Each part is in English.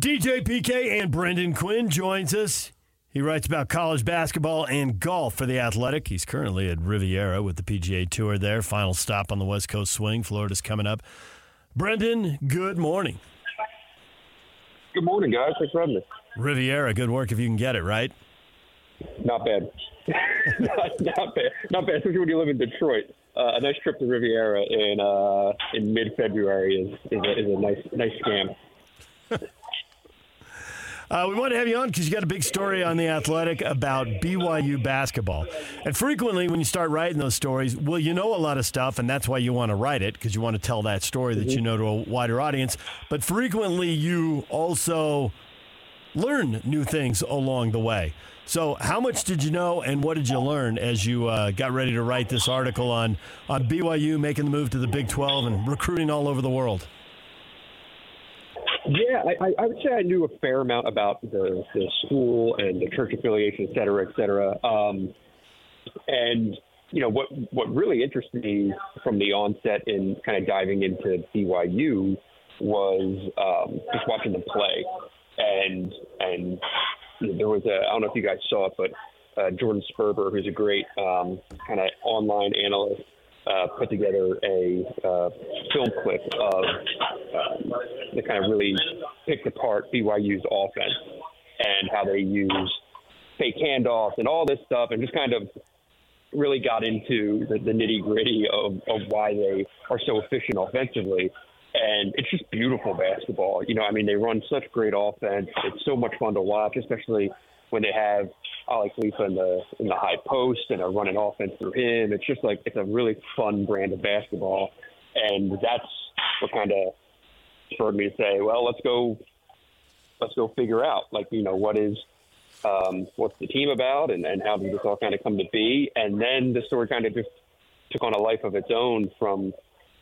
DJ PK and Brendan Quinn joins us. He writes about college basketball and golf for The Athletic. He's currently at Riviera with the PGA Tour there. Final stop on the West Coast swing. Florida's coming up. Brendan, good morning. Good morning, guys. Thanks for having me. Riviera, good work if you can get it, right? Not bad. not, not, bad. Not bad, especially when you live in Detroit. Uh, a nice trip to Riviera in uh, in mid February is is a, is a nice nice scam. Uh, we want to have you on because you got a big story on the Athletic about BYU basketball. And frequently, when you start writing those stories, well, you know a lot of stuff, and that's why you want to write it because you want to tell that story that you know to a wider audience. But frequently, you also learn new things along the way. So, how much did you know, and what did you learn as you uh, got ready to write this article on on BYU making the move to the Big 12 and recruiting all over the world? Yeah, I, I would say I knew a fair amount about the, the school and the church affiliation, et cetera, et cetera. Um, and you know what what really interested me from the onset in kind of diving into BYU was um, just watching them play, and and there was a I don't know if you guys saw it, but uh, Jordan Sperber, who's a great um, kind of online analyst, uh, put together a uh, film clip of um, that kind of really picked apart BYU's offense and how they use fake handoffs and all this stuff, and just kind of really got into the, the nitty gritty of, of why they are so efficient offensively. And it's just beautiful basketball. You know, I mean, they run such great offense. It's so much fun to watch, especially when they have Aly Khalifa in the in the high post and are running offense through him. It's just like it's a really fun brand of basketball, and that's what kind of spurred me to say, well, let's go, let's go figure out like you know what is um, what's the team about and, and how did this all kind of come to be, and then the story kind of just took on a life of its own from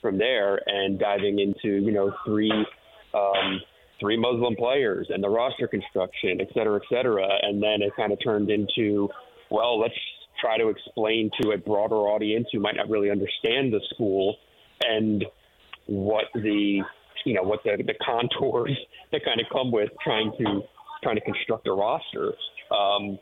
from there, and diving into you know three. Um, three Muslim players and the roster construction, et cetera, et cetera. And then it kind of turned into, well, let's try to explain to a broader audience who might not really understand the school and what the, you know, what the, the contours that kind of come with trying to trying to construct a roster. Um,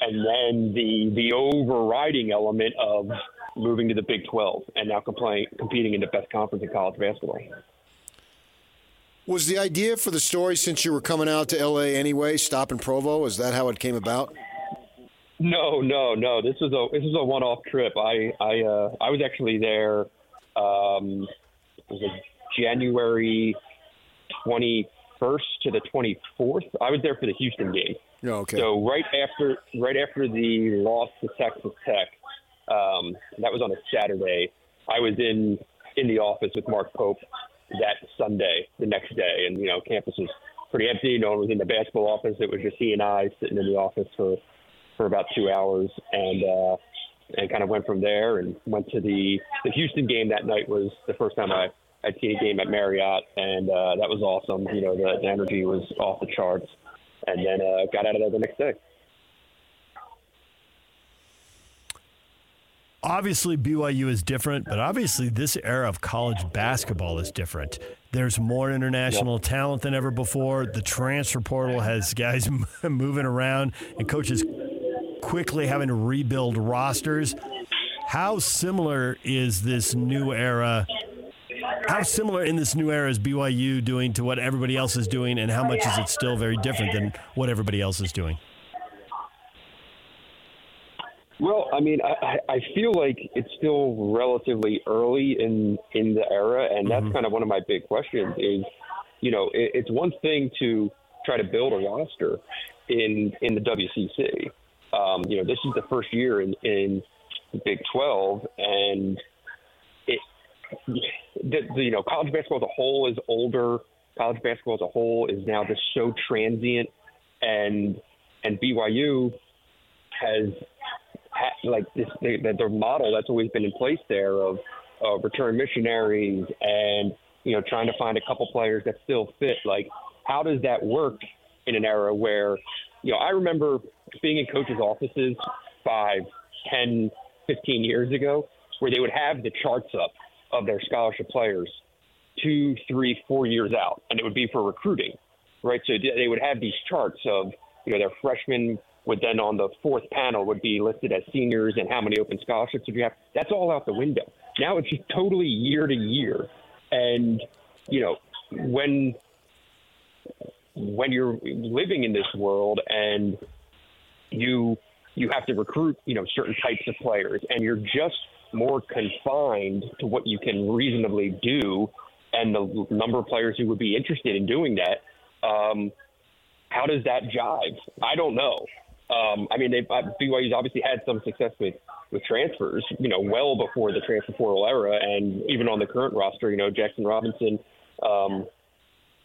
and then the the overriding element of moving to the Big 12 and now complain, competing in the best conference in college basketball. Was the idea for the story since you were coming out to LA anyway, stop in Provo? Is that how it came about? No, no, no. This was a this was a one off trip. I I uh, I was actually there. Um, it was a January twenty first to the twenty fourth. I was there for the Houston game. Oh, okay. So right after right after the loss to Texas Tech, um, that was on a Saturday. I was in in the office with Mark Pope that Sunday, the next day, and you know campus was pretty empty. No one was in the basketball office. It was just he and I sitting in the office for for about two hours, and uh, and kind of went from there and went to the the Houston game that night. Was the first time I I'd seen a game at Marriott, and uh, that was awesome. You know the, the energy was off the charts, and then uh, got out of there the next day. Obviously BYU is different, but obviously this era of college basketball is different. There's more international talent than ever before. The transfer portal has guys moving around and coaches quickly having to rebuild rosters. How similar is this new era? How similar in this new era is BYU doing to what everybody else is doing, and how much is it still very different than what everybody else is doing? Well, I mean, I, I feel like it's still relatively early in in the era, and that's mm-hmm. kind of one of my big questions. Is you know, it, it's one thing to try to build a roster in in the WCC. Um, you know, this is the first year in in Big Twelve, and it the, the, you know college basketball as a whole is older. College basketball as a whole is now just so transient, and and BYU has like this the, the model that's always been in place there of uh, return missionaries and you know trying to find a couple players that still fit. Like, how does that work in an era where you know I remember being in coaches' offices five, ten, fifteen years ago, where they would have the charts up of their scholarship players two, three, four years out, and it would be for recruiting. right? So they would have these charts of you know their freshmen would then on the fourth panel would be listed as seniors and how many open scholarships would you have. That's all out the window. Now it's just totally year to year, and you know when when you're living in this world and you you have to recruit you know certain types of players and you're just more confined to what you can reasonably do and the number of players who would be interested in doing that um, how does that jive i don't know um, i mean they've uh, BYU's obviously had some success with with transfers you know well before the transfer portal era and even on the current roster you know Jackson Robinson um,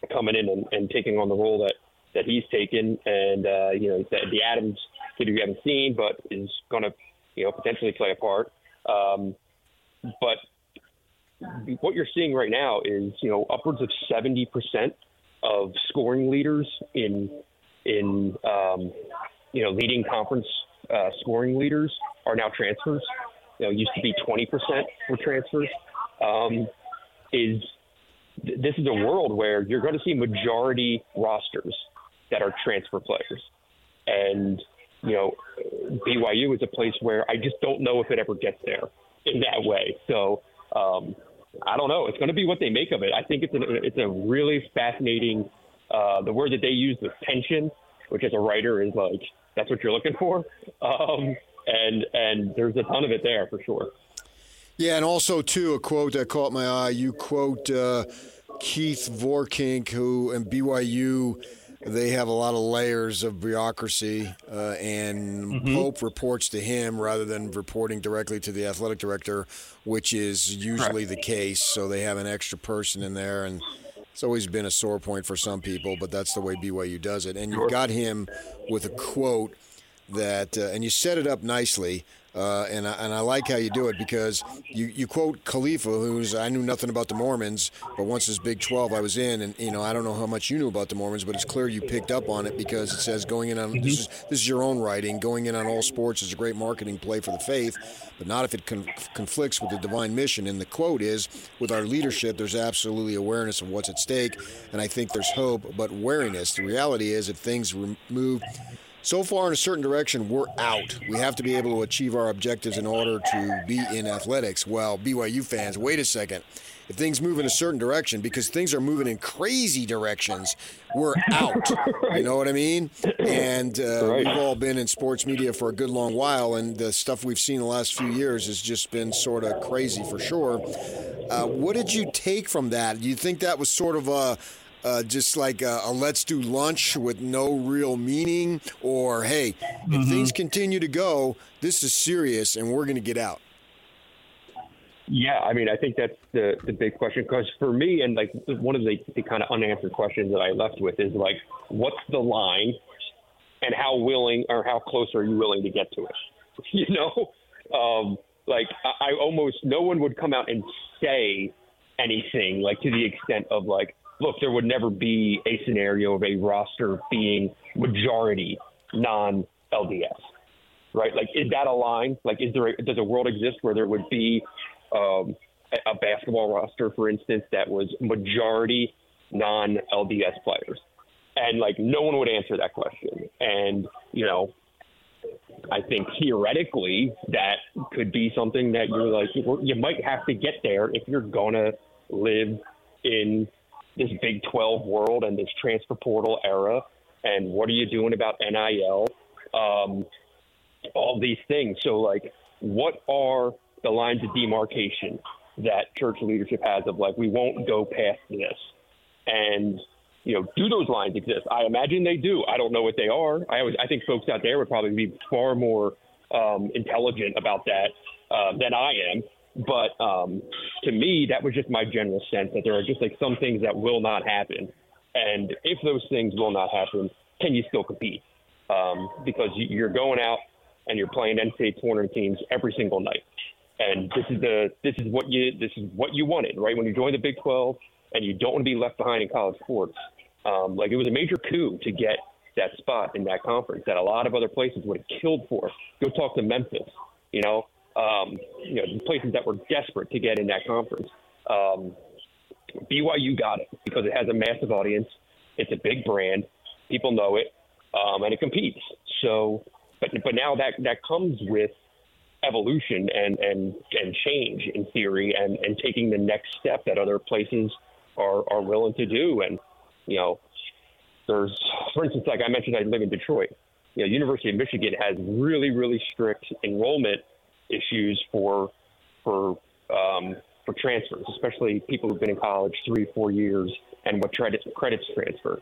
coming in and, and taking on the role that that he's taken, and uh, you know the, the Adams kid who you haven't seen, but is going to you know potentially play a part. Um, but what you're seeing right now is you know upwards of 70 percent of scoring leaders in in um, you know leading conference uh, scoring leaders are now transfers. You know, used to be 20 percent were transfers. Um, is this is a world where you're going to see majority rosters that are transfer players. And, you know, BYU is a place where I just don't know if it ever gets there in that way. So, um, I don't know. It's going to be what they make of it. I think it's a, it's a really fascinating. Uh, the word that they use was tension, which as a writer is like that's what you're looking for. Um, and and there's a ton of it there for sure. Yeah, and also too a quote that caught my eye. You quote uh, Keith Vorkink, who and BYU. They have a lot of layers of bureaucracy, uh, and mm-hmm. Pope reports to him rather than reporting directly to the athletic director, which is usually the case. So they have an extra person in there, and it's always been a sore point for some people, but that's the way BYU does it. And you've got him with a quote that, uh, and you set it up nicely. Uh, and I, and I like how you do it because you, you quote Khalifa, who's I knew nothing about the Mormons, but once this Big 12 I was in, and you know I don't know how much you knew about the Mormons, but it's clear you picked up on it because it says going in on mm-hmm. this is this is your own writing. Going in on all sports is a great marketing play for the faith, but not if it con- conflicts with the divine mission. And the quote is, "With our leadership, there's absolutely awareness of what's at stake, and I think there's hope, but wariness. The reality is, if things move." So far in a certain direction, we're out. We have to be able to achieve our objectives in order to be in athletics. Well, BYU fans, wait a second. If things move in a certain direction, because things are moving in crazy directions, we're out. You know what I mean? And uh, right. we've all been in sports media for a good long while, and the stuff we've seen the last few years has just been sort of crazy for sure. Uh, what did you take from that? Do you think that was sort of a uh, just like a, a, let's do lunch with no real meaning, or hey, mm-hmm. if things continue to go, this is serious and we're going to get out? Yeah, I mean, I think that's the the big question because for me, and like one of the, the kind of unanswered questions that I left with is like, what's the line, and how willing or how close are you willing to get to it? You know, um, like I, I almost no one would come out and say anything like to the extent of like, look, there would never be a scenario of a roster being majority non LDS, right? Like, is that a line? Like, is there a, does a world exist where there would be um, a, basketball roster, for instance, that was majority non LDS players? And like, no one would answer that question. And you know, I think theoretically that could be something that you're like you might have to get there if you're gonna live in this Big 12 world and this transfer portal era, and what are you doing about NIL? Um, all these things. So, like, what are the lines of demarcation that church leadership has of like, we won't go past this? And you know, do those lines exist? I imagine they do. I don't know what they are. I always, I think folks out there would probably be far more um, intelligent about that uh, than I am. But um, to me, that was just my general sense that there are just like some things that will not happen. And if those things will not happen, can you still compete? Um, because you're going out and you're playing NCAA tournament teams every single night. And this is the this is what you this is what you wanted, right? When you join the Big 12 and you don't want to be left behind in college sports, um, like it was a major coup to get that spot in that conference that a lot of other places would have killed for. Go talk to Memphis, you know, um, you know, places that were desperate to get in that conference. Um, BYU got it because it has a massive audience. It's a big brand. People know it, um, and it competes. So, but but now that that comes with evolution and and and change in theory, and and taking the next step that other places are are willing to do. And you know, there's for instance, like I mentioned, I live in Detroit. You know, University of Michigan has really really strict enrollment issues for for um, for transfers, especially people who've been in college three, four years, and what credits credits transfer,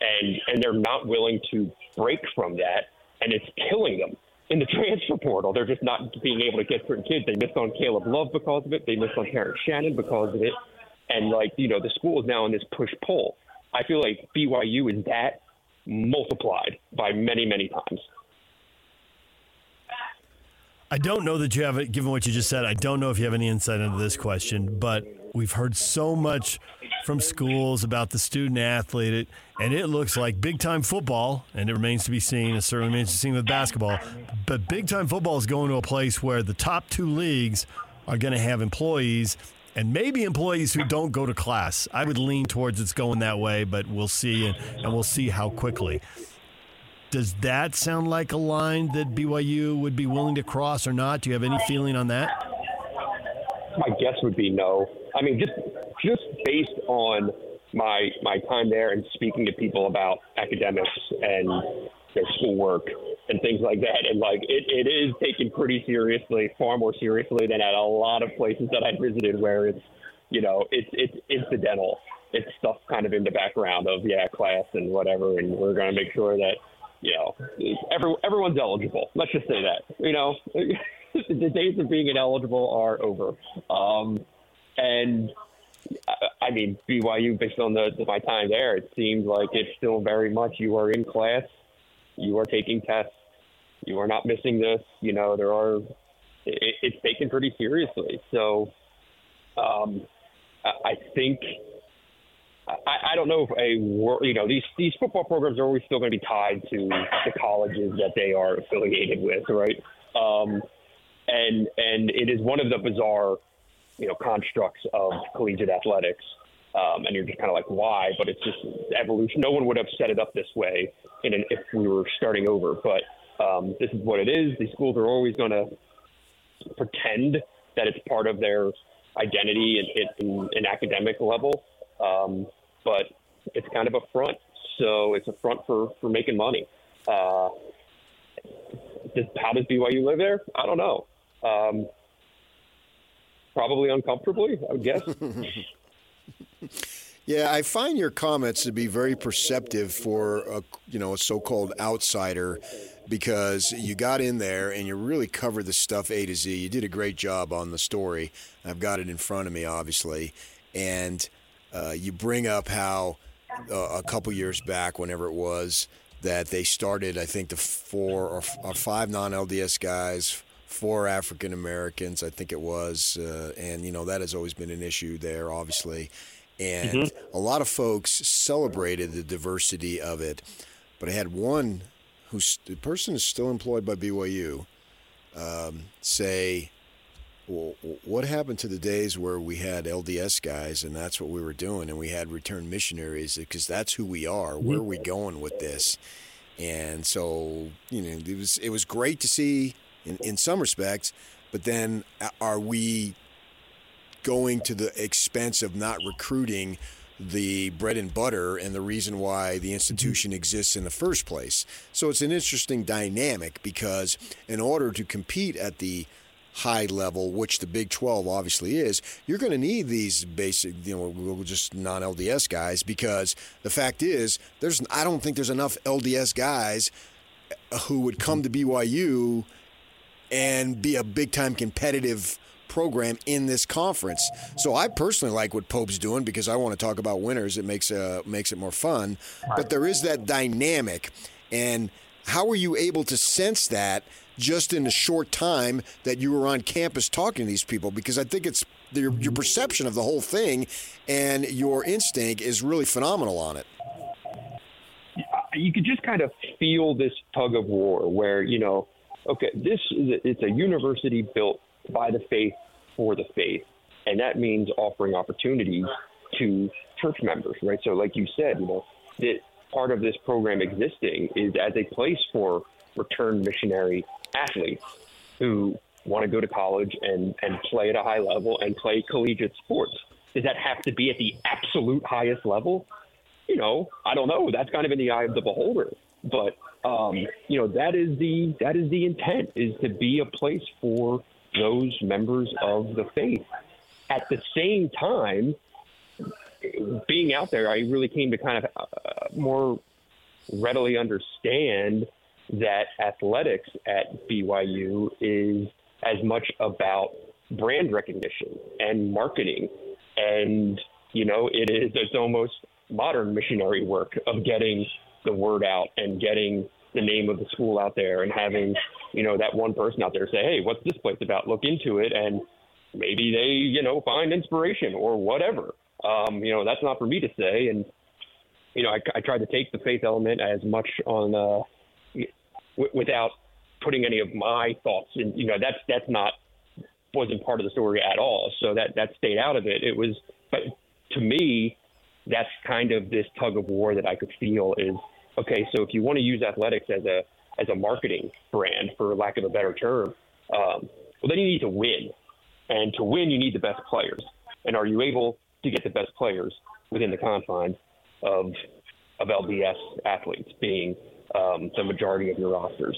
and and they're not willing to break from that, and it's killing them in the transfer portal. They're just not being able to get certain kids. They missed on Caleb Love because of it. They missed on Terrence Shannon because of it, and like you know, the school is now in this push pull. I feel like BYU is that multiplied by many many times. I don't know that you have it, given what you just said. I don't know if you have any insight into this question, but we've heard so much from schools about the student athlete, and it looks like big time football, and it remains to be seen. It certainly remains to be seen with basketball, but big time football is going to a place where the top two leagues are going to have employees. And maybe employees who don't go to class. I would lean towards it's going that way, but we'll see, and, and we'll see how quickly. Does that sound like a line that BYU would be willing to cross or not? Do you have any feeling on that? My guess would be no. I mean, just just based on my my time there and speaking to people about academics and their schoolwork and things like that, and like it, it is taken pretty seriously, far more seriously than at a lot of places that I visited, where it's you know it's it's incidental. It's stuff kind of in the background of yeah class and whatever, and we're going to make sure that you know, every, everyone's eligible. Let's just say that. You know, the days of being ineligible are over. Um, and I mean, BYU, based on the, my time there, it seems like it's still very much you are in class, you are taking tests, you are not missing this. You know, there are, it, it's taken pretty seriously. So um, I think I, I don't know if a you know these these football programs are always still going to be tied to the colleges that they are affiliated with, right? Um, and and it is one of the bizarre you know constructs of collegiate athletics. Um, and you're just kind of like, why? But it's just evolution. No one would have set it up this way in an, if we were starting over. But um, this is what it is. These schools are always going to pretend that it's part of their identity and, in, in academic level. Um, but it's kind of a front. So it's a front for, for making money. Uh, does, how does BYU live there? I don't know. Um, probably uncomfortably, I would guess. yeah, I find your comments to be very perceptive for a you know a so-called outsider because you got in there and you really covered the stuff A to Z. You did a great job on the story. I've got it in front of me, obviously, and uh, you bring up how uh, a couple years back, whenever it was, that they started, I think, the four or, or five non LDS guys, four African Americans, I think it was. Uh, and, you know, that has always been an issue there, obviously. And mm-hmm. a lot of folks celebrated the diversity of it. But I had one who's the person is still employed by BYU um, say, well, what happened to the days where we had LDS guys and that's what we were doing, and we had returned missionaries uh, because that's who we are. Mm-hmm. Where are we going with this? And so, you know, it was it was great to see in, in some respects, but then uh, are we going to the expense of not recruiting the bread and butter and the reason why the mm-hmm. institution exists in the first place? So it's an interesting dynamic because in order to compete at the high level, which the Big 12 obviously is, you're going to need these basic, you know, just non LDS guys because the fact is, there's I don't think there's enough LDS guys who would come to BYU and be a big time competitive program in this conference. So I personally like what Pope's doing because I want to talk about winners. It makes uh, makes it more fun. But there is that dynamic, and how were you able to sense that just in a short time that you were on campus talking to these people? Because I think it's your, your perception of the whole thing and your instinct is really phenomenal on it. You could just kind of feel this tug of war where, you know, okay, this is a, it's a university built by the faith for the faith. And that means offering opportunities to church members, right? So, like you said, you know, that part of this program existing is as a place for returned missionary athletes who want to go to college and, and play at a high level and play collegiate sports. Does that have to be at the absolute highest level? You know, I don't know. That's kind of in the eye of the beholder. But um, you know, that is the that is the intent is to be a place for those members of the faith. At the same time, being out there, I really came to kind of uh, more readily understand that athletics at BYU is as much about brand recognition and marketing. And, you know, it is, it's almost modern missionary work of getting the word out and getting the name of the school out there and having, you know, that one person out there say, hey, what's this place about? Look into it. And maybe they, you know, find inspiration or whatever. Um, you know, that's not for me to say. And, you know, I, I tried to take the faith element as much on, uh, w- without putting any of my thoughts in, you know, that's, that's not, wasn't part of the story at all. So that, that stayed out of it. It was, but to me, that's kind of this tug of war that I could feel is, okay, so if you want to use athletics as a, as a marketing brand, for lack of a better term, um, well, then you need to win. And to win, you need the best players. And are you able to get the best players within the confines of of LDS athletes being um, the majority of your rosters.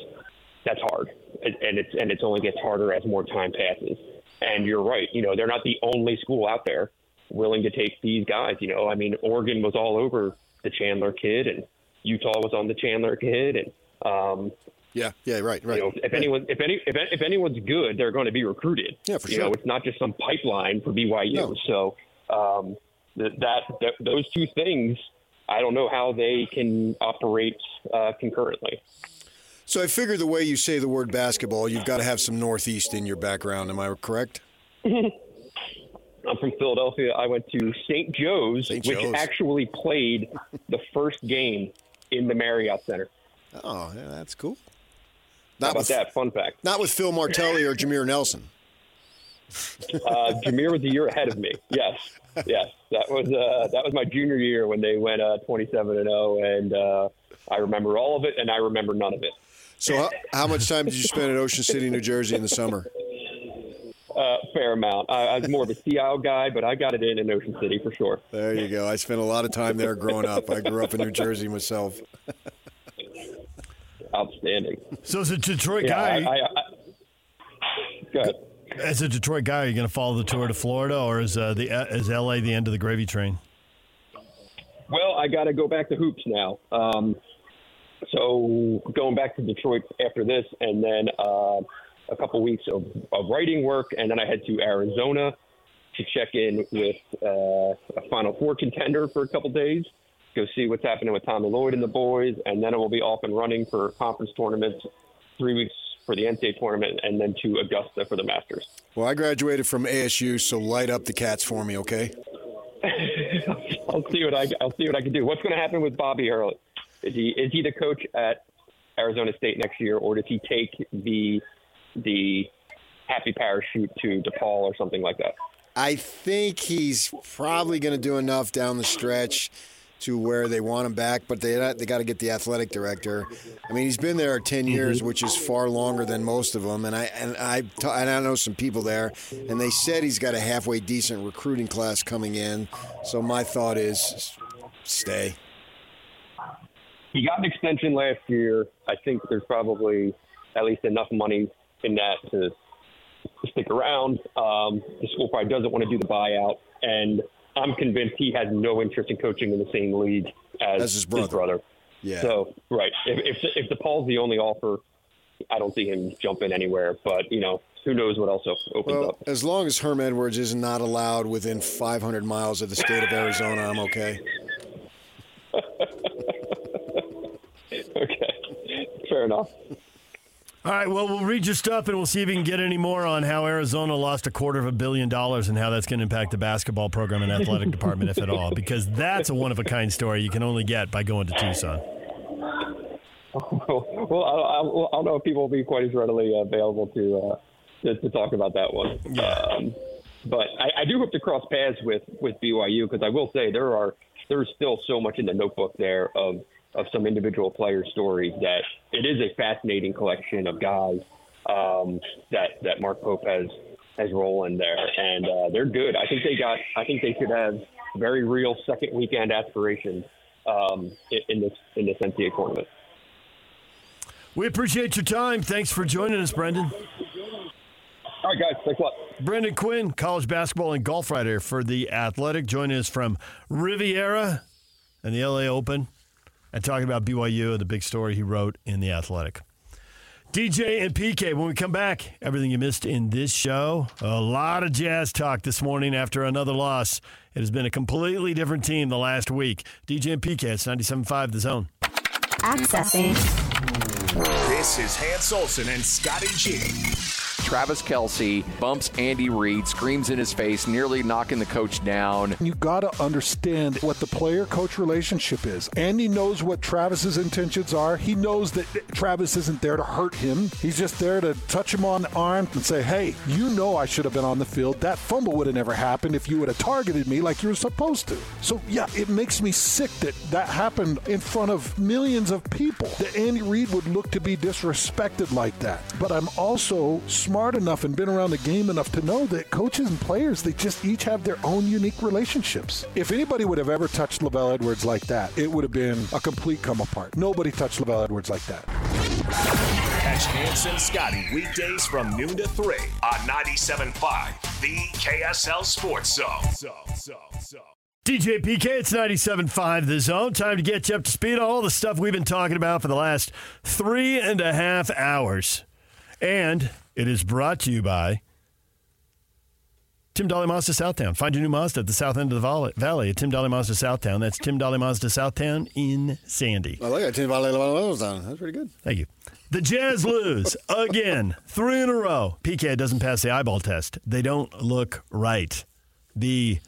That's hard, and it's and it's only gets harder as more time passes. And you're right, you know they're not the only school out there willing to take these guys. You know, I mean Oregon was all over the Chandler kid, and Utah was on the Chandler kid, and um, yeah, yeah, right, right. You know, if right. anyone, if any, if, if anyone's good, they're going to be recruited. Yeah, for you sure. know, it's not just some pipeline for BYU. No. So um, that, that, those two things, I don't know how they can operate uh, concurrently. So I figure the way you say the word basketball, you've got to have some Northeast in your background. Am I correct? I'm from Philadelphia. I went to St. Joe's, St. which actually played the first game in the Marriott Center. Oh, yeah, that's cool. How Not about with, that? Fun fact. not with Phil Martelli or Jameer Nelson. Uh, Jameer was a year ahead of me. Yes, yes, that was uh, that was my junior year when they went uh, 27 and 0, and uh, I remember all of it, and I remember none of it. So how, how much time did you spend at Ocean City, New Jersey in the summer? Uh, fair amount. I, I was more of a Sea Isle guy, but I got it in in Ocean City for sure. There you go. I spent a lot of time there growing up. I grew up in New Jersey myself. Outstanding. So as a Detroit Yeah, guy, I, I, I, go ahead. As a Detroit guy, are you going to follow the tour to Florida, or is uh, the is LA the end of the gravy train? Well, I got to go back to hoops now. Um, so going back to Detroit after this, and then uh, a couple weeks of, of writing work, and then I head to Arizona to check in with uh, a Final Four contender for a couple days, go see what's happening with Tommy Lloyd and the boys, and then it will be off and running for conference tournaments. Three weeks for the NCAA tournament, and then to Augusta for the Masters. Well, I graduated from ASU, so light up the cats for me, okay? I'll see what I I'll see what I can do. What's going to happen with Bobby Hurley? Is he is he the coach at Arizona State next year, or does he take the the happy parachute to DePaul or something like that? I think he's probably going to do enough down the stretch to where they want him back, but they they got to get the athletic director. I mean, he's been there ten years, which is far longer than most of them. And I and I and I know some people there, and they said he's got a halfway decent recruiting class coming in. So my thought is, stay. He got an extension last year. I think there's probably at least enough money in that to stick around. Um, the school probably doesn't want to do the buyout, and I'm convinced he has no interest in coaching in the same league as, As his brother. Yeah. So right, if if, if DePaul's the only offer, I don't see him jumping anywhere. But you know, who knows what else opens Well, up. as long as Herm Edwards is not allowed within 500 miles of the state of Arizona, I'm okay. Okay, fair enough. All right, well, we'll read your stuff and we'll see if we can get any more on how Arizona lost a quarter of a billion dollars and how that's going to impact the basketball program and athletic department, if at all, because that's a one of a kind story you can only get by going to Tucson. well, I, I, I don't know if people will be quite as readily available to uh, to, to talk about that one. Um, but I, I do hope to cross paths with with BYU because I will say there are there's still so much in the notebook there of of some individual player stories that it is a fascinating collection of guys um, that that Mark Pope has has rolling there, and uh, they're good. I think they got. I think they could have very real second weekend aspirations um, in, in this in this NCAA tournament. We appreciate your time. Thanks for joining us, Brendan. All right, guys. Thanks a lot. Brendan Quinn, college basketball and golf writer for The Athletic, joining us from Riviera and the LA Open and talking about BYU and the big story he wrote in The Athletic. DJ and PK, when we come back, everything you missed in this show. A lot of jazz talk this morning after another loss. It has been a completely different team the last week. DJ and PK, it's 97.5 The Zone. Accessing. This is Hans Olsen and Scotty G. Travis Kelce bumps Andy Reid, screams in his face, nearly knocking the coach down. You got to understand what the player coach relationship is. Andy knows what Travis's intentions are. He knows that Travis isn't there to hurt him. He's just there to touch him on the arm and say, hey, you know I should have been on the field. That fumble would have never happened if you would have targeted me like you were supposed to. So, yeah, it makes me sick that that happened in front of millions of people, that Andy Reid would look to be disrespected like that. But I'm also smart smart enough and been around the game enough to know that coaches and players, they just each have their own unique relationships. If anybody would have ever touched LaVell Edwards like that, it would have been a complete come apart. Nobody touched LaVell Edwards like that. Catch Hans and Scotty weekdays from noon to 3 on 97.5, the KSL Sports Zone. So, so, so. DJ PK, it's 97.5 The Zone. Time to get you up to speed on all the stuff we've been talking about for the last three and a half hours. And it is brought to you by Tim Dahle Mazda Southtown. Find your new Mazda at the south end of the valley at Tim Dahle Mazda Southtown. That's Tim Dahle Mazda Southtown in Sandy. I like it. Tim Dahle Mazda. Southtown. That's pretty good. Thank you. The Jazz lose again, three in a row. PK doesn't pass the eyeball test. They don't look right. The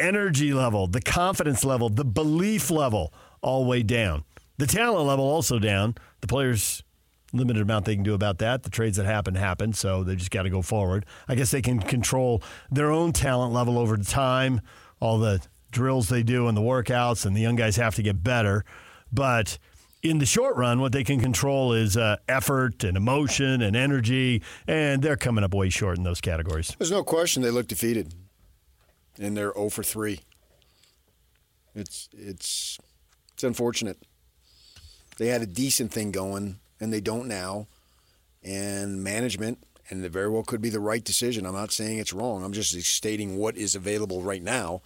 energy level, the confidence level, the belief level, all way down. The talent level also down. The players limited amount they can do about that. The trades that happen happen, so they just got to go forward. I guess they can control their own talent level over time, all the drills they do and the workouts, and the young guys have to get better. But in the short run, what they can control is uh, effort and emotion and energy, and they're coming up way short in those categories. There's no question they look defeated, and they're 0 for 3. It's it's it's unfortunate. They had a decent thing going and they don't now. And management, and it very well could be the right decision. I'm not saying it's wrong. I'm just stating what is available right now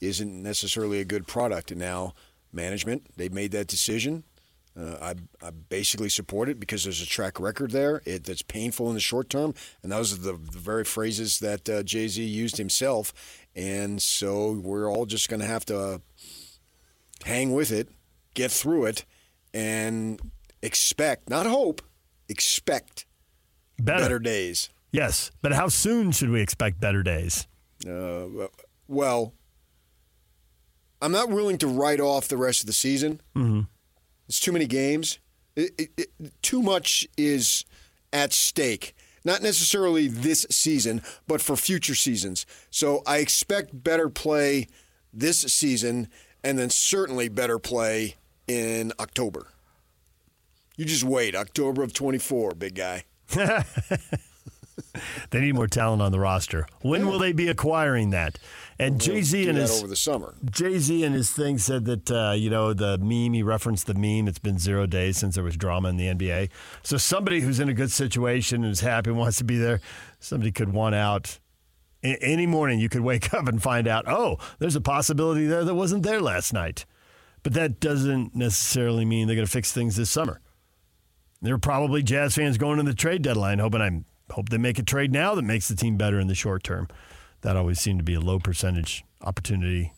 isn't necessarily a good product. And now, management, they've made that decision. Uh, I, I basically support it because there's a track record there it, that's painful in the short term. And those are the, the very phrases that uh, Jay Z used himself. And so we're all just going to have to hang with it, get through it, and expect, not hope, expect better, better days. Yes, but how soon should we expect better days? Uh, well, I'm not willing to write off the rest of the season. Mm-hmm. It's too many games. It, it, it, too much is at stake. Not necessarily this season, but for future seasons. So I expect better play this season, and then certainly better play in October. You just wait. October of 24, big guy. they need more talent on the roster. When will they be acquiring that? And Jay Z and his over the summer. Jay Z and his thing said that uh, you know the meme. He referenced the meme. It's been zero days since there was drama in the NBA. So somebody who's in a good situation and is happy and wants to be there, somebody could want out. any morning, you could wake up and find out. Oh, there's a possibility there that wasn't there last night. But that doesn't necessarily mean they're going to fix things this summer. There are probably Jazz fans going to the trade deadline hoping I hope they make a trade now that makes the team better in the short term. That always seemed to be a low percentage opportunity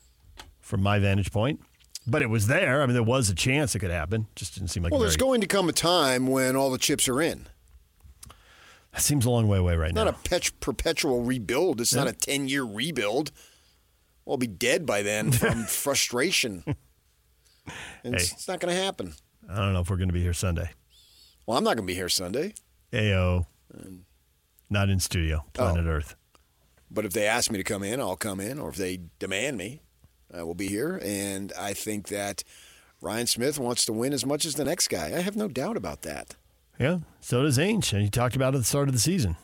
from my vantage point. But it was there. I mean, there was a chance it could happen. Just didn't seem like. It. Well, very... there's going to come a time when all the chips are in. That seems a long way away right it's now. Not a pet- perpetual rebuild. It's yeah. not a ten year rebuild. We'll be dead by then from frustration. And hey, it's not going to happen. I don't know if we're going to be here Sunday. Well, I'm not going to be here Sunday. AO. Um, not in studio, oh. planet oh. Earth. But if they ask me to come in, I'll come in, or if they demand me. I will be here, and I think that Ryan Smith wants to win as much as the next guy. I have no doubt about that. Yeah, so does Ainge, and he talked about it at the start of the season.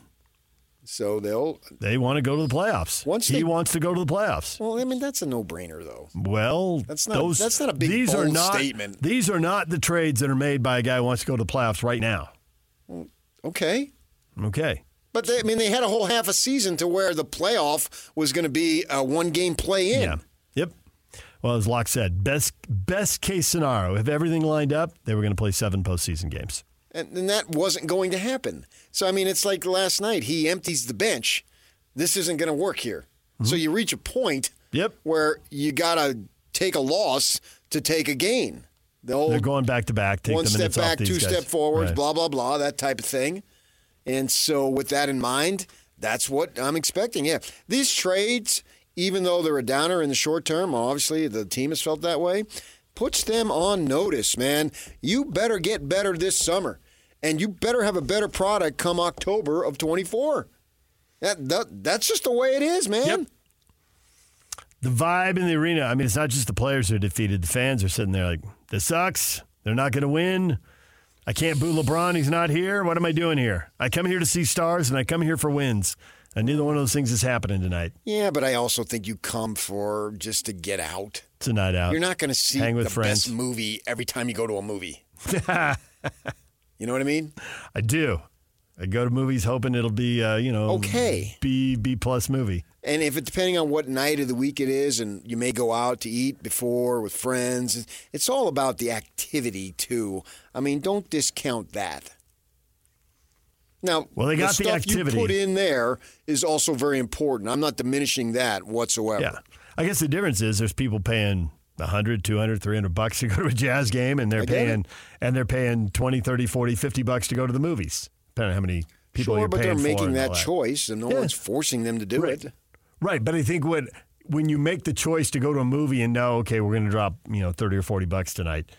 So they'll. They want to go to the playoffs. Once he they- wants to go to the playoffs. Well, I mean that's a no-brainer, though. Well, That's not- those, that's not a big, these are not, statement. These are not the trades that are made by a guy who wants to go to the playoffs right now. Mm, okay. Okay. But they, I mean, they had a whole half a season to where the playoff was going to be a one-game play-in. Yeah. Yep. Well, as Locke said, best best case scenario, if everything lined up, they were going to play seven postseason games. And, and that wasn't going to happen. So, I mean, it's like last night. He empties the bench. This isn't going to work here. So you reach a point Mm-hmm. Yep. where you got to take a loss to take a gain. The old They're going back to back. Take one the step back, these two guys. step forwards, Right. blah, blah, blah, that type of thing. And so, with that in mind, that's what I'm expecting. Yeah. These trades, even though they're a downer in the short term, obviously the team has felt that way, puts them on notice, man. You better get better this summer. And you better have a better product come October of 24. That, that That's just the way it is, man. Yep. The vibe in the arena. I mean, it's not just the players who are defeated. The fans are sitting there like, "This sucks. They're not going to win. I can't boo LeBron. He's not here. What am I doing here? I come here to see stars, and I come here for wins. And neither one of those things is happening tonight. Yeah, but I also think you come for just to get out. It's a night out. You're not going to see Hang with the friends. best movie every time you go to a movie. you know what I mean? I do. I go to movies hoping it'll be, uh, you know, Okay. B B plus movie. And if it depending on what night of the week it is, and you may go out to eat before with friends, it's all about the activity too. I mean, don't discount that. Now, Well, they got the stuff activity. you put in there is also very important. I'm not diminishing that whatsoever. Yeah. I guess the difference is there's people paying 100, 200, 300 bucks to go to a jazz game and they're it. paying and they're paying 20, 30, 40, 50 bucks to go to the movies. Depending on how many people Sure, but they're making and that choice, and no Yeah. one's forcing them to do Right. it. Right, but I think what when you make the choice to go to a movie and know, okay, we're going to drop, you know, 30 or 40 bucks tonight.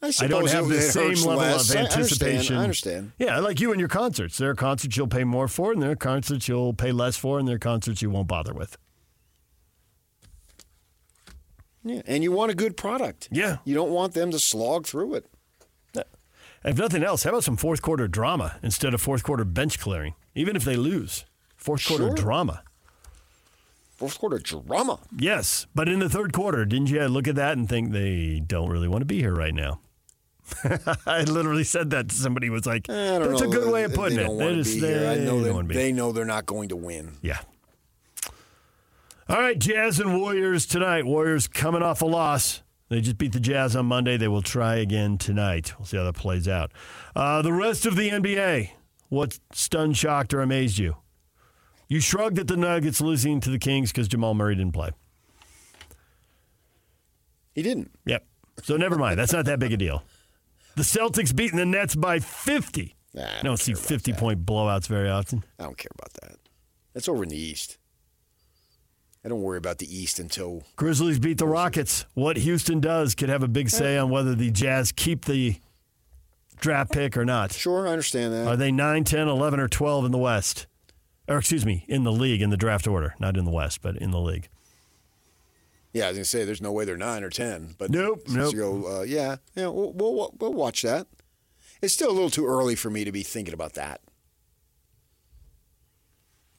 I, I don't have the same level less. of I understand. anticipation. I understand. Yeah, like you and your concerts. There are concerts you'll pay more for, and there are concerts you'll pay less for, and there are concerts you won't bother with. Yeah, and you want a good product. Yeah. You don't want them to slog through it. Uh, if nothing else, how about some fourth quarter drama instead of fourth quarter bench clearing? Even if they lose, fourth quarter Sure. drama. Fourth quarter drama. Yes, but in the third quarter, didn't you look at that and think they don't really want to be here right now? I literally said that to somebody was like, I don't "That's know. a good way of They- putting they it." Don't They just- be here. I they know they know they're not going to win. Yeah. All right, Jazz and Warriors tonight. Warriors coming off a loss. They just beat the Jazz on Monday. They will try again tonight. We'll see how that plays out. Uh, the rest of the NBA. What stunned, shocked, or amazed you? You shrugged at the Nuggets losing to the Kings because Jamal Murray didn't play. He didn't. Yep. So never mind. That's not that big a deal. The Celtics beating the Nets by 50. Nah, I I don't don't see 50 point blowouts very often. I don't care about that. That's over in the East. I don't worry about the East until Grizzlies beat the Rockets. What Houston does could have a big say on whether the Jazz keep the draft pick or not. sure. I understand that. Are they 9, 10, 11, or 12 in the West? Or, excuse me, in the league, in the draft order. Not in the West, but in the league. yeah, I was gonna say there's no way they're nine or ten. But Nope, nope. You go, uh, yeah, yeah. We'll, we'll we'll watch that. It's still a little too early for me to be thinking about that.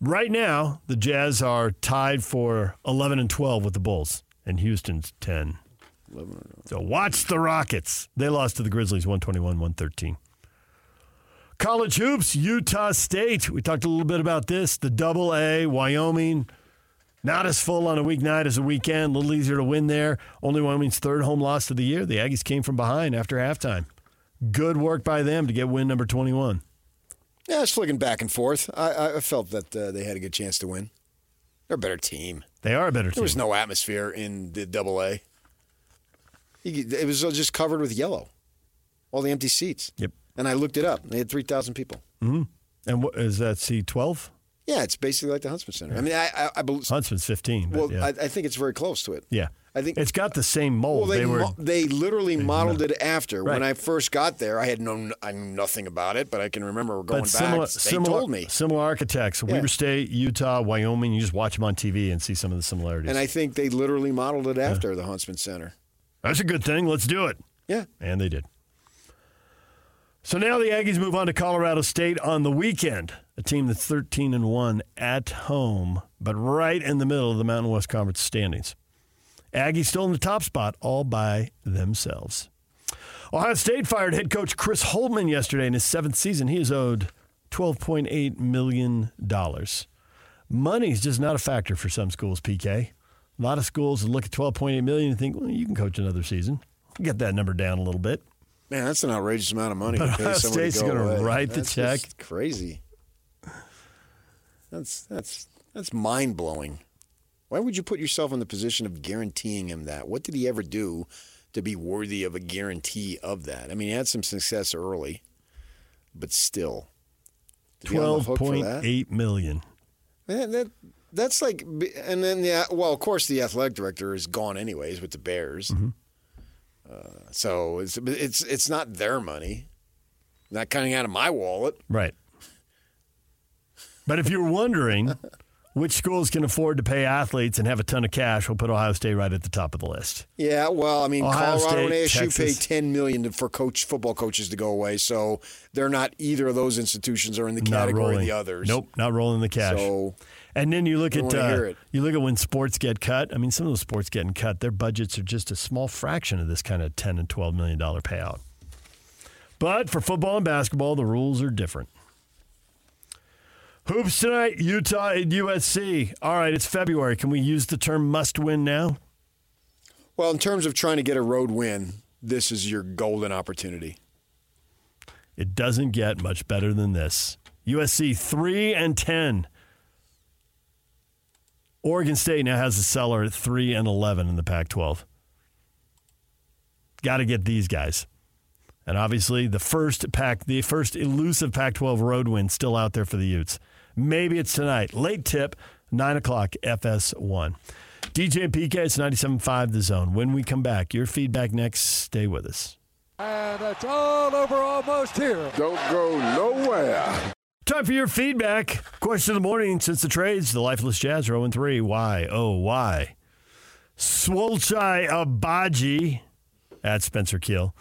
Right now, the Jazz are tied for 11 and 12 with the Bulls, and Houston's 10. So watch the Rockets. They lost to the Grizzlies 121 113. College hoops, Utah State. We talked a little bit about this. The double A, Wyoming. Not as full on a weeknight as a weekend. A little easier to win there. Only Wyoming's third home loss of the year. The Aggies came from behind after halftime. Good work by them to get win number 21. Yeah, it's flicking back and forth. I, I felt that uh, they had a good chance to win. They're a better team. They are a better team. There was no atmosphere in the Double A. It was just covered with yellow, all the empty seats. Yep. And I looked it up. They had three thousand people. Hmm. And what is that C12? Yeah, it's basically like the Huntsman Center. I mean, I, I, I believe. Huntsman's 15. Well, yeah. I, I think it's very close to it. yeah. I think It's got the same mold. well, they, they were mo- they literally modeled it after. When I first got there, I had no, I knew nothing about it, but I can remember going but back. similar, they similar, told me, similar architects. Yeah. Weber State, Utah, Wyoming. You just watch them on TV and see some of the similarities. and I think they literally modeled it after the Huntsman Center. That's a good thing. Let's do it. Yeah, And they did. So now the Aggies move on to Colorado State on the weekend, a team that's 13 and 1 at home, but right in the middle of the Mountain West Conference standings. Aggies still in the top spot all by themselves. Ohio State fired head coach Chris Holtmann yesterday in his seventh season. He is owed $12.8 million. Money's just not a factor for some schools, PK. A lot of schools look at 12.8 million and think, well, you can coach another season. Get that number down a little bit. man, that's an outrageous amount of money But to pay Ohio State's to gonna away. write the That's check. just Crazy. That's that's that's mind blowing. Why would you put yourself in the position of guaranteeing him that? What did he ever do to be worthy of a guarantee of that? I mean, he had some success early, but still, to be on the Twelve point that? Man, that that's like, and then yeah, well, of course, the athletic director is gone anyways with the Bears. Mm-hmm. Uh, so it's it's it's not their money, not coming out of my wallet. Right. But if you're wondering which schools can afford to pay athletes and have a ton of cash, we'll put Ohio State right at the top of the list. Yeah, well, I mean, Ohio Colorado and State, ASU pay ten million for coach football coaches to go away, so they're not either of those institutions are in the category of the others. Nope, not rolling the cash. So and then you look at uh, you look at when sports get cut. I mean, some of those sports getting cut, their budgets are just a small fraction of this kind of ten and twelve million dollar payout. But for football and basketball, the rules are different. Hoops tonight, Utah and USC. All right, it's February. Can we use the term must win now? well, in terms of trying to get a road win, this is your golden opportunity. It doesn't get much better than this. USC 3 and 10. Oregon State now has a seller at 3 and 11 in the Pac 12. Got to get these guys. And obviously, the first pack, the first elusive Pac 12 road win still out there for the Utes. Maybe it's tonight. Late tip, 9 o'clock, FS1. DJ and PK, it's 97.5 The Zone. When we come back, your feedback next. Stay with us. And it's all over almost here. Don't go nowhere. Time for your feedback. Question of the morning since the trades, the lifeless Jazz are 0 3. Why? Oh, why? Swolchai Agbaji at Spencer Keel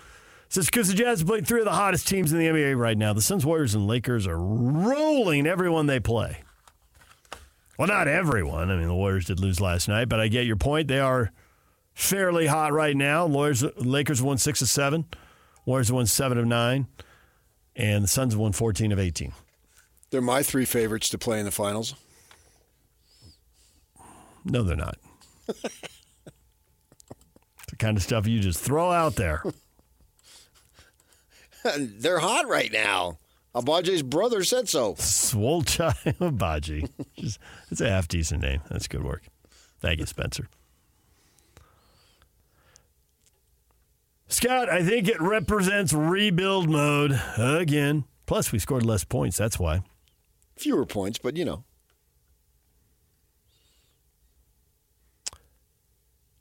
says because the Jazz have played three of the hottest teams in the NBA right now. The Suns, Warriors, and Lakers are rolling everyone they play. Well, not everyone. I mean, the Warriors did lose last night, but I get your point. They are fairly hot right now. Warriors, Lakers won six of seven. Warriors won seven of nine, and the Suns have won 14 of 18. They're my three favorites to play in the finals. No, they're not. It's the kind of stuff you just throw out there. They're hot right now. Agbaji's brother said so. Swolchai Agbaji. It's a half decent name. That's good work. Thank you, Spencer. Scott, I think it represents rebuild mode again. Plus, we scored less points. That's why. Fewer points, but you know.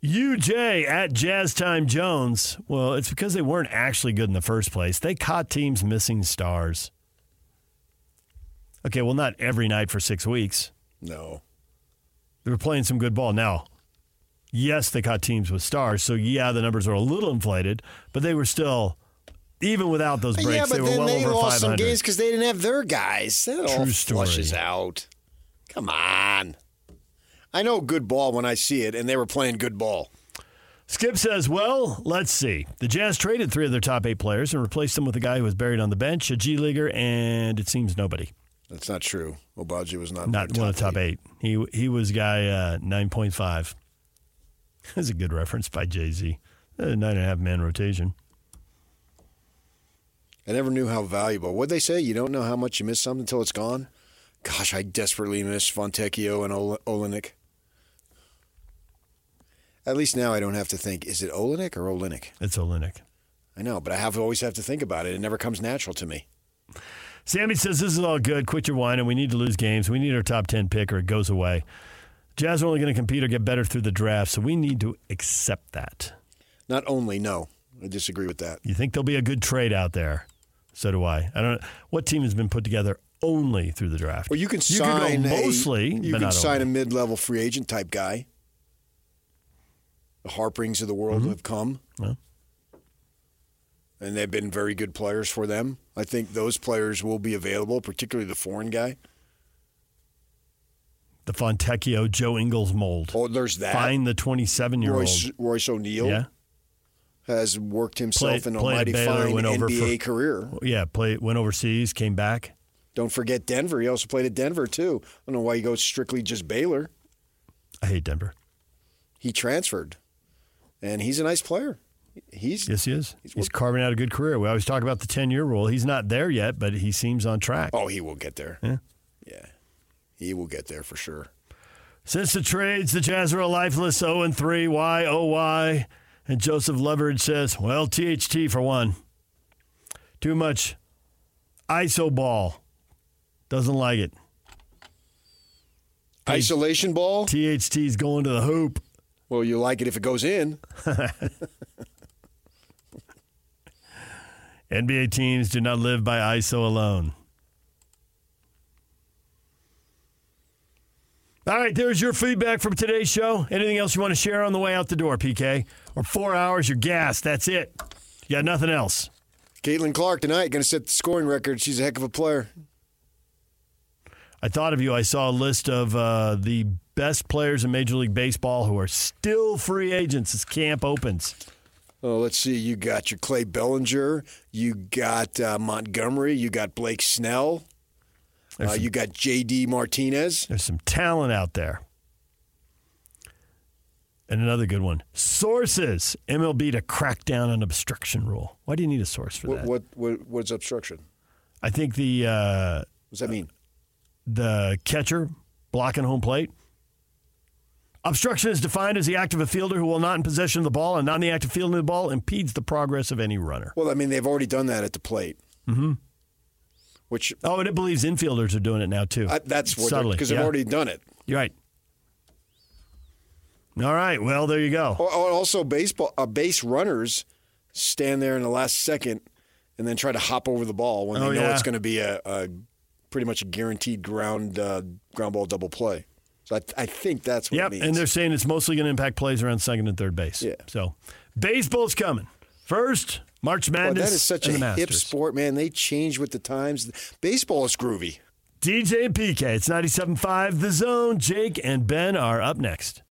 UJ at Jazz Time Jones. Well, it's because they weren't actually good in the first place. They caught teams missing stars. Okay, well, not every night for six weeks. No. They were playing some good ball. Now, yes, they caught teams with stars, so yeah, the numbers are a little inflated, but they were still, even without those breaks, yeah, but they were then well they over lost 500. some games because they didn't have their guys. That all True story. flushes out. Come on. I know good ball when I see it, and they were playing good ball. Skip says, well, let's see. The Jazz traded three of their top eight players and replaced them with a guy who was buried on the bench, a G Leaguer, and it seems nobody. That's not true. Agbaji was not Not one of the top eight. He he was guy uh, nine point five. That's a good reference by Jay Z. Nine and a half man rotation. I never knew how valuable. What'd they say? You don't know how much you miss something until it's gone? Gosh, I desperately miss Fontecchio and Ol- Olynyk. At least now I don't have to think, is it Olynyk or Olynyk? It's Olynyk. I know, but I have always have to think about it. It never comes natural to me. Sammy says this is all good. Quit your whining. We need to lose games. We need our top ten pick, or it goes away. Jazz are only going to compete or get better through the draft, so we need to accept that. Not only, no. I disagree with that. You think there'll be a good trade out there? So do I. I don't know what team has been put together only through the draft. Well, you can you sign can go a- mostly. You can sign only. a mid-level free agent type guy. The Harperings of the world have come, Mm-hmm. And they've been very good players for them. I think those players will be available, particularly the foreign guy. the Fontecchio Joe Ingles mold. Oh, there's that. Find the 27 year old. Royce, Royce O'Neale Yeah, has worked himself Played- in a played mighty Baylor, fine went over NBA for- career. yeah. Play went overseas, came back. Don't forget Denver. He also played at Denver too. I don't know why he goes strictly just Baylor. I hate Denver. He transferred, and he's a nice player. He's Yes, he is. He's He's, carving out a good career. We always talk about the 10 year rule. He's not there yet, but he seems on track. oh, he will get there. Yeah. yeah, he will get there for sure. Since the trades, the Jazz are a lifeless 0 and 3. Why? Oh, why? And Joseph Leverage says, well, THT for one. Too much ISO ball. Doesn't like it. Isolation ball. THT's going to the hoop. Well, you like it if it goes in. NBA teams do not live by ISO alone. All right, there's your feedback from today's show. Anything else you want to share on the way out the door, PK? Or four hours, you're gassed. That's it. You got nothing else. Caitlin Clark tonight going to set the scoring record. She's a heck of a player. I thought of you. I saw a list of uh, the best players in Major League Baseball who are still free agents as camp opens. Oh, let's see. You got your Clay Bellinger. You got uh, Montgomery. You got Blake Snell. Uh, you got J.D. Martinez. There's some talent out there. And another good one. Sources. MLB to crack down on obstruction rule. Why do you need a source for What, that? what what what's obstruction? I think the uh, What does that mean? the catcher blocking home plate. Obstruction is defined as the act of a fielder who, while not in possession of the ball and not in the act of fielding the ball, impedes the progress of any runner. Well, I mean, they've already done that at the plate. Mm-hmm. Which Oh, and it believes infielders are doing it now too. uh, that's what subtly because yeah. they've already done it. You're right. All right. Well, there you go. Al- al- Also, baseball uh, base runners stand there in the last second and then try to hop over the ball when they Oh, know yeah. it's going to be a, a pretty much a guaranteed ground uh, ground ball double play. So I, I think that's what Yep. it means. And they're saying it's mostly going to impact plays around second and third base. Yeah. So baseball's coming. First, March Madness. that is such and a hip sport, man. They change with the times. Baseball is groovy. DJ and PK. It's 97.5 The Zone. Jake and Ben are up next.